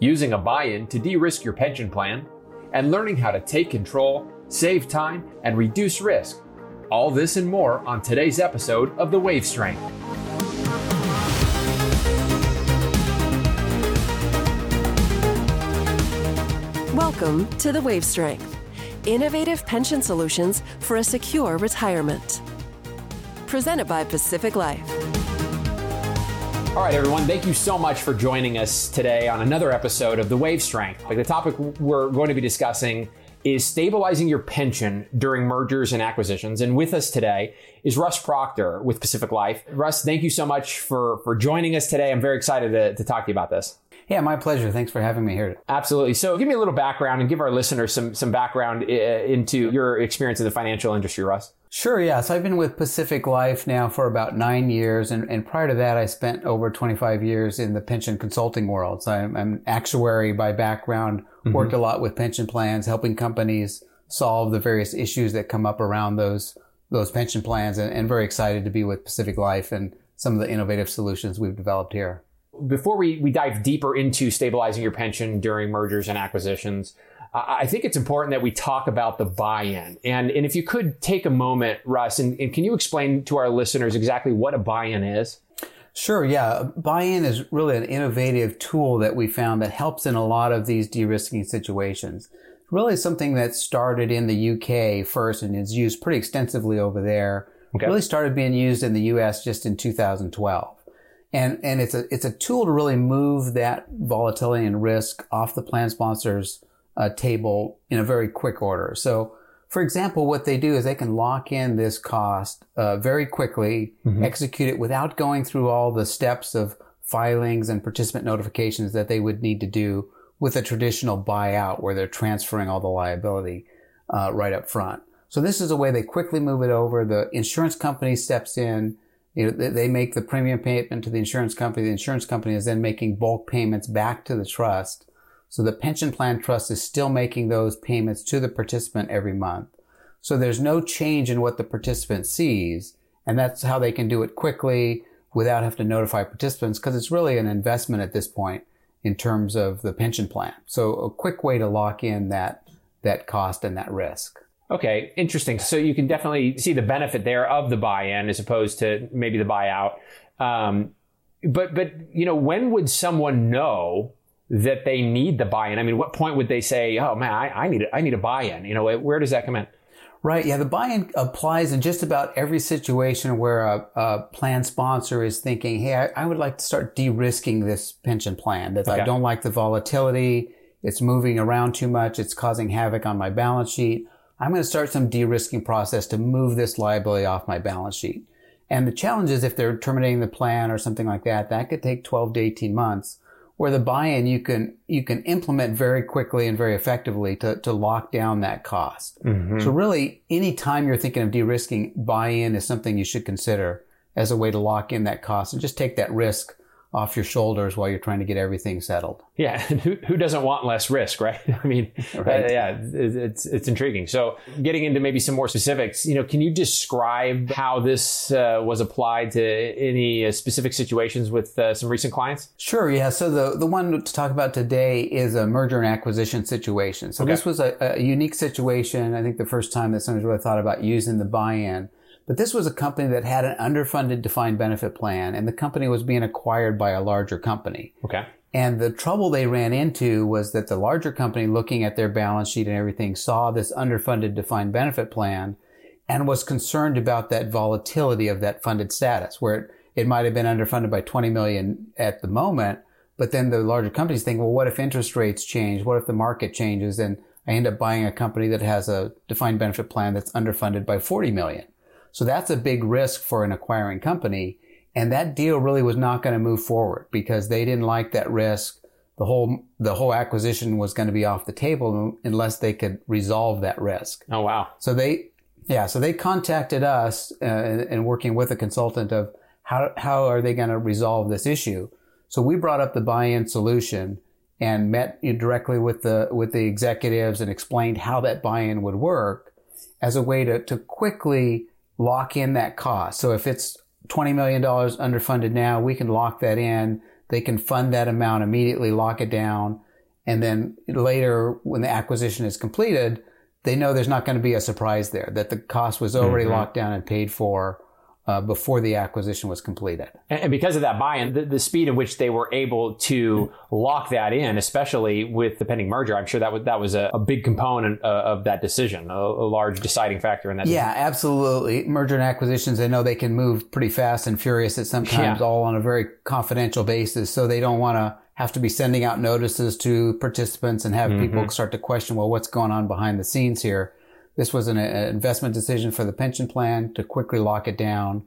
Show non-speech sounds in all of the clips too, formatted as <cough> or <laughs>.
using a buy in to de risk your pension plan, and learning how to take control, save time, and reduce risk. All this and more on today's episode of The Wave Strength. Welcome to The Wave Strength, innovative pension solutions for a secure retirement. Presented by Pacific Life. All right, everyone, thank you so much for joining us today on another episode of The Wave Strength. Like the topic we're going to be discussing is stabilizing your pension during mergers and acquisitions. And with us today is Russ Proctor with Pacific Life. Russ, thank you so much for, for joining us today. I'm very excited to, to talk to you about this. Yeah, my pleasure. Thanks for having me here. Absolutely. So, give me a little background and give our listeners some some background uh, into your experience in the financial industry, Russ. Sure, yeah. So I've been with Pacific Life now for about nine years. And, and prior to that, I spent over 25 years in the pension consulting world. So I'm, I'm an actuary by background, mm-hmm. worked a lot with pension plans, helping companies solve the various issues that come up around those, those pension plans and, and very excited to be with Pacific Life and some of the innovative solutions we've developed here before we, we dive deeper into stabilizing your pension during mergers and acquisitions, I think it's important that we talk about the buy-in. And, and if you could take a moment, Russ, and, and can you explain to our listeners exactly what a buy-in is? Sure, yeah. Buy-in is really an innovative tool that we found that helps in a lot of these de-risking situations. Really something that started in the UK first and is used pretty extensively over there. Okay. Really started being used in the US just in 2012. And, and it's a, it's a tool to really move that volatility and risk off the plan sponsor's uh, table in a very quick order. So, for example, what they do is they can lock in this cost uh, very quickly, mm-hmm. execute it without going through all the steps of filings and participant notifications that they would need to do with a traditional buyout where they're transferring all the liability uh, right up front. So this is a way they quickly move it over. The insurance company steps in you know, they make the premium payment to the insurance company. The insurance company is then making bulk payments back to the trust. So the pension plan trust is still making those payments to the participant every month. So there's no change in what the participant sees. And that's how they can do it quickly without having to notify participants because it's really an investment at this point in terms of the pension plan. So a quick way to lock in that, that cost and that risk. Okay, interesting. So you can definitely see the benefit there of the buy-in as opposed to maybe the buyout. Um, but but you know, when would someone know that they need the buy-in? I mean, what point would they say, "Oh man, I, I need a, I need a buy-in"? You know, where does that come in? Right. Yeah. The buy-in applies in just about every situation where a, a plan sponsor is thinking, Hey, I, I, would like to start de-risking this pension plan that okay. I don't like the volatility. It's moving around too much. It's causing havoc on my balance sheet. I'm going to start some de-risking process to move this liability off my balance sheet. And the challenge is if they're terminating the plan or something like that, that could take 12 to 18 months. Where the buy-in you can you can implement very quickly and very effectively to, to lock down that cost. Mm-hmm. So really, any time you're thinking of de-risking, buy-in is something you should consider as a way to lock in that cost and just take that risk off your shoulders while you're trying to get everything settled. Yeah, <laughs> who, who doesn't want less risk, right? <laughs> I mean, <laughs> right. Uh, yeah, it's it's intriguing. So, getting into maybe some more specifics, you know, can you describe how this uh, was applied to any uh, specific situations with uh, some recent clients? Sure. Yeah. So the the one to talk about today is a merger and acquisition situation. So okay. this was a, a unique situation. I think the first time that someone's really thought about using the buy-in. But this was a company that had an underfunded defined benefit plan and the company was being acquired by a larger company. Okay. And the trouble they ran into was that the larger company looking at their balance sheet and everything saw this underfunded defined benefit plan and was concerned about that volatility of that funded status where it, it might have been underfunded by 20 million at the moment. But then the larger companies think, well, what if interest rates change? What if the market changes? And I end up buying a company that has a defined benefit plan that's underfunded by 40 million. So that's a big risk for an acquiring company. And that deal really was not going to move forward because they didn't like that risk. The whole, the whole acquisition was going to be off the table unless they could resolve that risk. Oh, wow. So they, yeah, so they contacted us uh, and working with a consultant of how, how are they going to resolve this issue? So we brought up the buy-in solution and met directly with the, with the executives and explained how that buy-in would work as a way to, to quickly lock in that cost. So if it's $20 million underfunded now, we can lock that in. They can fund that amount immediately, lock it down, And then later, when the acquisition is completed, they know there's not going to be a surprise there, that the cost was already Mm-hmm. locked down and paid for uh, before the acquisition was completed. And because of that buy-in, the, the speed in which they were able to lock that in, especially with the pending merger, I'm sure that was that was a, a big component uh, of that decision, a, a large deciding factor in that. Yeah, absolutely. Merger and acquisitions, I know they can move pretty fast and furious at sometimes Yeah. all on a very confidential basis. So they don't want to have to be sending out notices to participants and have people start to question, well, what's going on behind the scenes here? This was an investment decision for the pension plan to quickly lock it down,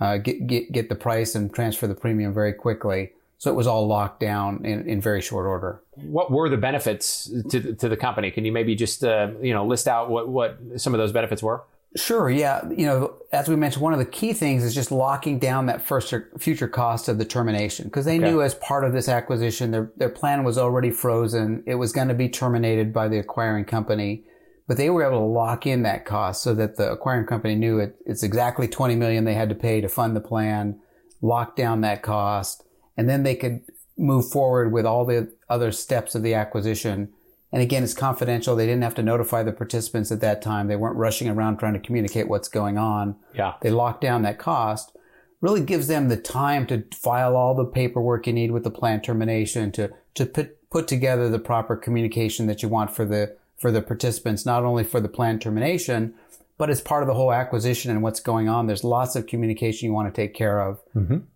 uh, get, get, get the price and transfer the premium very quickly. So it was all locked down in, in very short order. What were the benefits to the, to the company? Can you maybe just uh, you know list out what what some of those benefits were? Sure. Yeah. You know, as we mentioned, one of the key things is just locking down that first future cost of the termination because they knew as part of this acquisition, their, their plan was already frozen. It was going to be terminated by the acquiring company, but they were able to lock in that cost so that the acquiring company knew it, it's exactly 20 million they had to pay to fund the plan, lock down that cost, and then they could move forward with all the other steps of the acquisition and again, it's confidential. They didn't have to notify the participants at that time. They weren't rushing around trying to communicate what's going on. Yeah. They locked down that cost. Really gives them the time to file all the paperwork you need with the plan termination to, to put, put together the proper communication that you want for the, for the participants, not only for the plan termination, but as part of the whole acquisition and what's going on. There's lots of communication you want to take care of.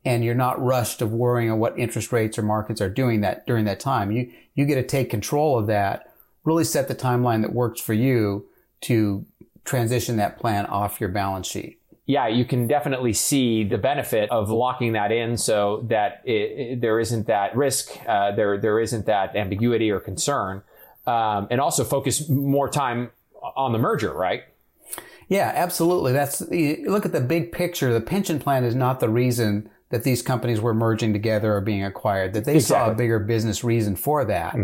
And you're not rushed of worrying on what interest rates or markets are doing that during that time. You, you get to take control of that, really set the timeline that works for you to transition that plan off your balance sheet. yeah, you can definitely see the benefit of locking that in so that it, it- there isn't that risk, uh, there there isn't that ambiguity or concern, um, and also focus more time on the merger, right? Yeah, absolutely. That's look at the big picture. The pension plan is not the reason that these companies were merging together or being acquired. That they saw a bigger business reason for that.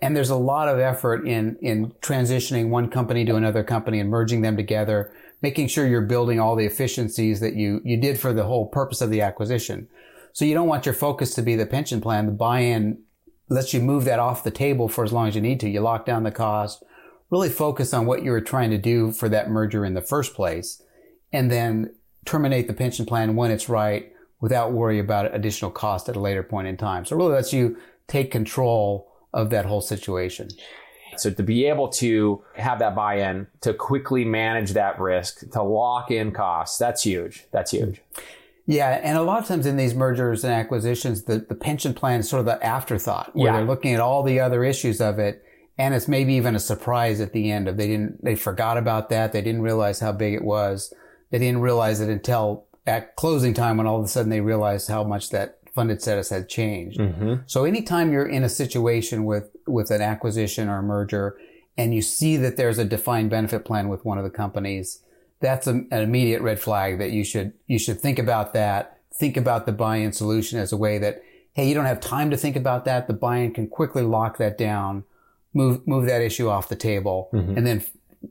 And there's a lot of effort in in transitioning one company to another company and merging them together, making sure you're building all the efficiencies that you you did for the whole purpose of the acquisition. So you don't want your focus to be the pension plan. The buy-in lets you move that off the table for as long as you need to. You lock down the cost, really focus on what you were trying to do for that merger in the first place, and then terminate the pension plan when it's right without worry about additional cost at a later point in time. So it really lets you take control of that whole situation. So to be able to have that buy-in, to quickly manage that risk, to lock in costs, that's huge. That's huge. Yeah, and a lot of times in these mergers and acquisitions, the, the pension plan is sort of the afterthought where Yeah. they're looking at all the other issues of it. And it's maybe even a surprise at the end of they didn't, they forgot about that. They didn't realize how big it was. They didn't realize it until at closing time when all of a sudden they realized how much that funded status had changed. Mm-hmm. So anytime you're in a situation with, with an acquisition or a merger and you see that there's a defined benefit plan with one of the companies, that's a, an immediate red flag that you should, you should think about that. Think about the buy-in solution as a way that, hey, you don't have time to think about that. The buy-in can quickly lock that down, move, move that issue off the table and then f-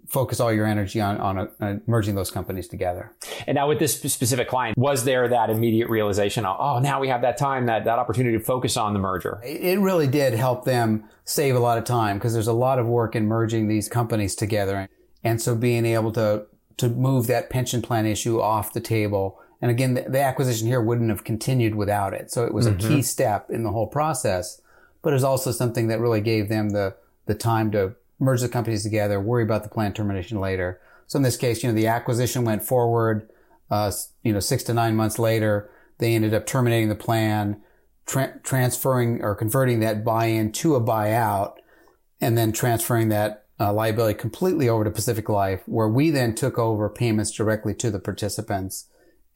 focus all your energy on, on, uh on merging those companies together. And now with this specific client, was there that immediate realization? Oh, oh, now we have that time, that that opportunity to focus on the merger. it really did help them save a lot of time because there's a lot of work in merging these companies together. And so being able to, to move that pension plan issue off the table. And again, the, the acquisition here wouldn't have continued without it. So it was a key step in the whole process, but it was also something that really gave them the, the time to merge the companies together, worry about the plan termination later. So in this case, you know, the acquisition went forward, uh, you know, six to nine months later, they ended up terminating the plan, tra- transferring or converting that buy-in to a buyout and then transferring that uh, liability completely over to Pacific Life, where we then took over payments directly to the participants,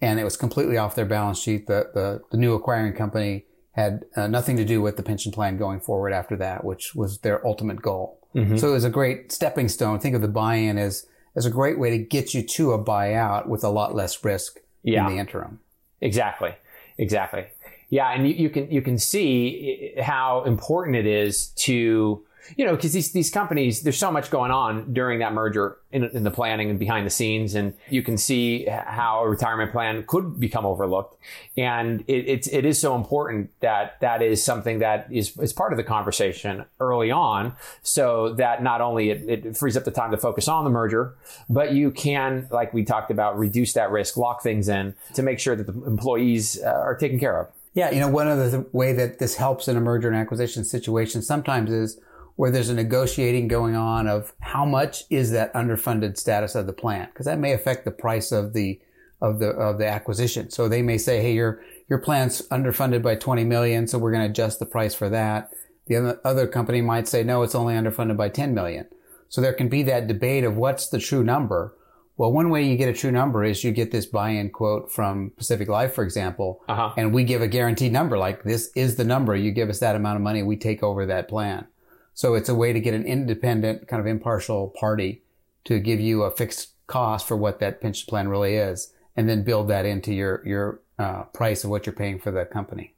and it was completely off their balance sheet. The the, the new acquiring company had uh, nothing to do with the pension plan going forward after that, which was their ultimate goal. So it was a great stepping stone. Think of the buy-in as as a great way to get you to a buyout with a lot less risk Yeah. in the interim. Exactly. Exactly. Yeah, and you, you can you can see how important it is to you know, because these, these companies, there's so much going on during that merger in, in, the planning and behind the scenes. And you can see how a retirement plan could become overlooked. And it, it's, it is so important that that is something that is, is part of the conversation early on so that not only it, it frees up the time to focus on the merger, but you can, like we talked about, reduce that risk, lock things in to make sure that the employees uh, are taken care of. Yeah, you know, one of the way that this helps in a merger and acquisition situation sometimes is where there's a negotiating going on of how much is that underfunded status of the plant because that may affect the price of the of the of the acquisition. So they may say, "Hey, your your plant's underfunded by 20 million, so we're going to adjust the price for that." The other company might say, "No, it's only underfunded by 10 million." So there can be that debate of what's the true number. Well, one way you get a true number is you get this buy-in quote from Pacific Life, for example, uh-huh. and we give a guaranteed number like this is the number. You give us that amount of money, we take over that plan. So it's a way to get an independent, kind of impartial party to give you a fixed cost for what that pension plan really is, and then build that into your your uh, price of what you're paying for the company.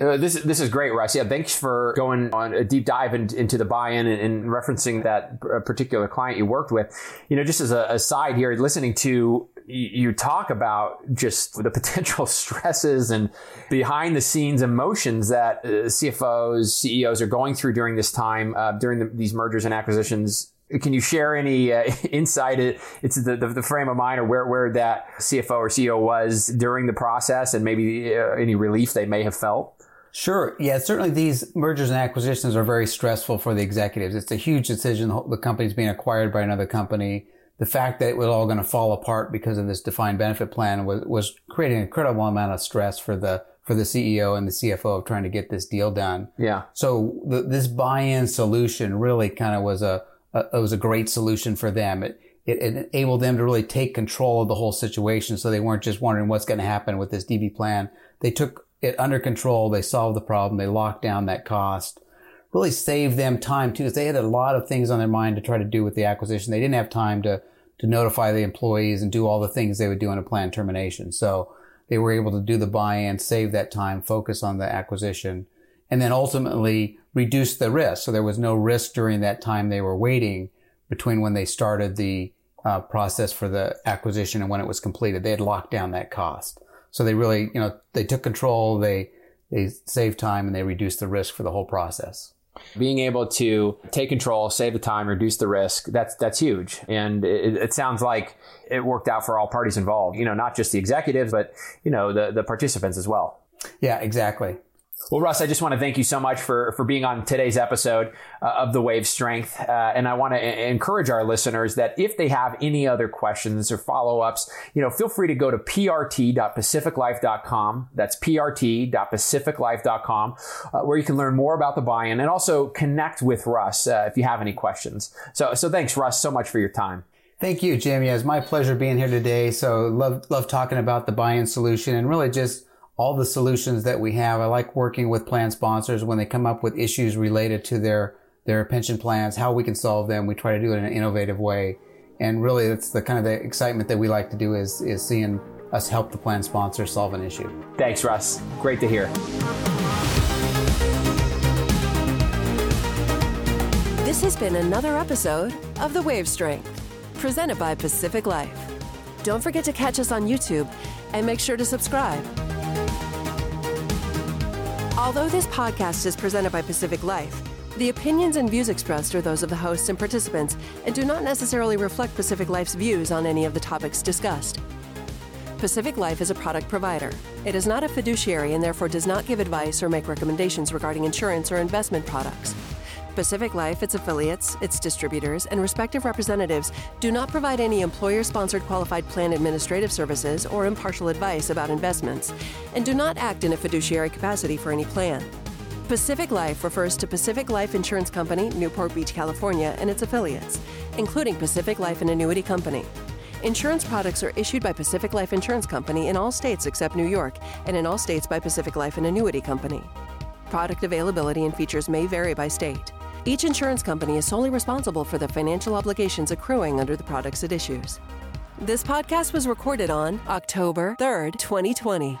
Uh, this this is great, Russ. Yeah, thanks for going on a deep dive in, into the buy-in and, and, referencing that particular client you worked with. You know, just as a, a side here, listening to you talk about just the <laughs> potential stresses and behind the scenes emotions that uh, CFOs, CEOs are going through during this time, uh, during the, these mergers and acquisitions can you share any uh, <laughs> insight into the, the, the, frame of mind or where, where that CFO or CEO was during the process and maybe uh, any relief they may have felt? Sure. Yeah, certainly these mergers and acquisitions are very stressful for the executives. It's a huge decision. The company's being acquired by another company. The fact that it was all going to fall apart because of this defined benefit plan was, was creating an incredible amount of stress for the, for the CEO and the CFO of trying to get this deal done. Yeah. So the, this buy-in solution really kind of was a, a, it was a great solution for them. It, it, it enabled them to really take control of the whole situation. So they weren't just wondering what's going to happen with this DB plan. They took it under control. They solved the problem. They locked down that cost. Really saved them time too, because they had a lot of things on their mind to try to do with the acquisition. They didn't have time to to notify the employees and do all the things they would do in a planned termination. So they were able to do the buy-in, save that time, focus on the acquisition, and then ultimately reduce the risk. So there was no risk during that time they were waiting between when they started the uh, process for the acquisition and when it was completed. They had locked down that cost. So they really, you know, they took control, they, they saved time and they reduced the risk for the whole process. Being able to take control, save the time, reduce the risk, that's, that's huge. And it, it sounds like it worked out for all parties involved, you know, not just the executives, but, you know, the, the participants as well. Yeah, exactly. Well, Russ, I just want to thank you so much for, for being on today's episode uh, of The Wave Strength. Uh, and I want to encourage our listeners that if they have any other questions or follow ups, you know, feel free to go to prt.pacificlife.com. That's prt.pacificlife.com, uh, where you can learn more about the buy in and also connect with Russ uh, if you have any questions. So, so thanks, Russ, so much for your time. Thank you, Jamie. It's my pleasure being here today. So love, love talking about the buy in solution and really just all the solutions that we have. I like working with plan sponsors when they come up with issues related to their their pension plans, how we can solve them. We try to do it in an innovative way. And really that's the kind of the excitement that we like to do is is seeing us help the plan sponsor solve an issue. Thanks, Russ. Great to hear. This has been another episode of The Wave Strength, presented by Pacific Life. Don't forget to catch us on YouTube and make sure to subscribe. Although this podcast is presented by Pacific Life, the opinions and views expressed are those of the hosts and participants and do not necessarily reflect Pacific Life's views on any of the topics discussed. Pacific Life is a product provider. It is not a fiduciary and therefore does not give advice or make recommendations regarding insurance or investment products. Pacific Life, its affiliates, its distributors, and respective representatives do not provide any employer sponsored qualified plan administrative services or impartial advice about investments, and do not act in a fiduciary capacity for any plan. Pacific Life refers to Pacific Life Insurance Company, Newport Beach, California, and its affiliates, including Pacific Life and Annuity Company. Insurance products are issued by Pacific Life Insurance Company in all states except New York, and in all states by Pacific Life and Annuity Company. Product availability and features may vary by state. Each insurance company is solely responsible for the financial obligations accruing under the products it issues. This podcast was recorded on October 3rd, 2020.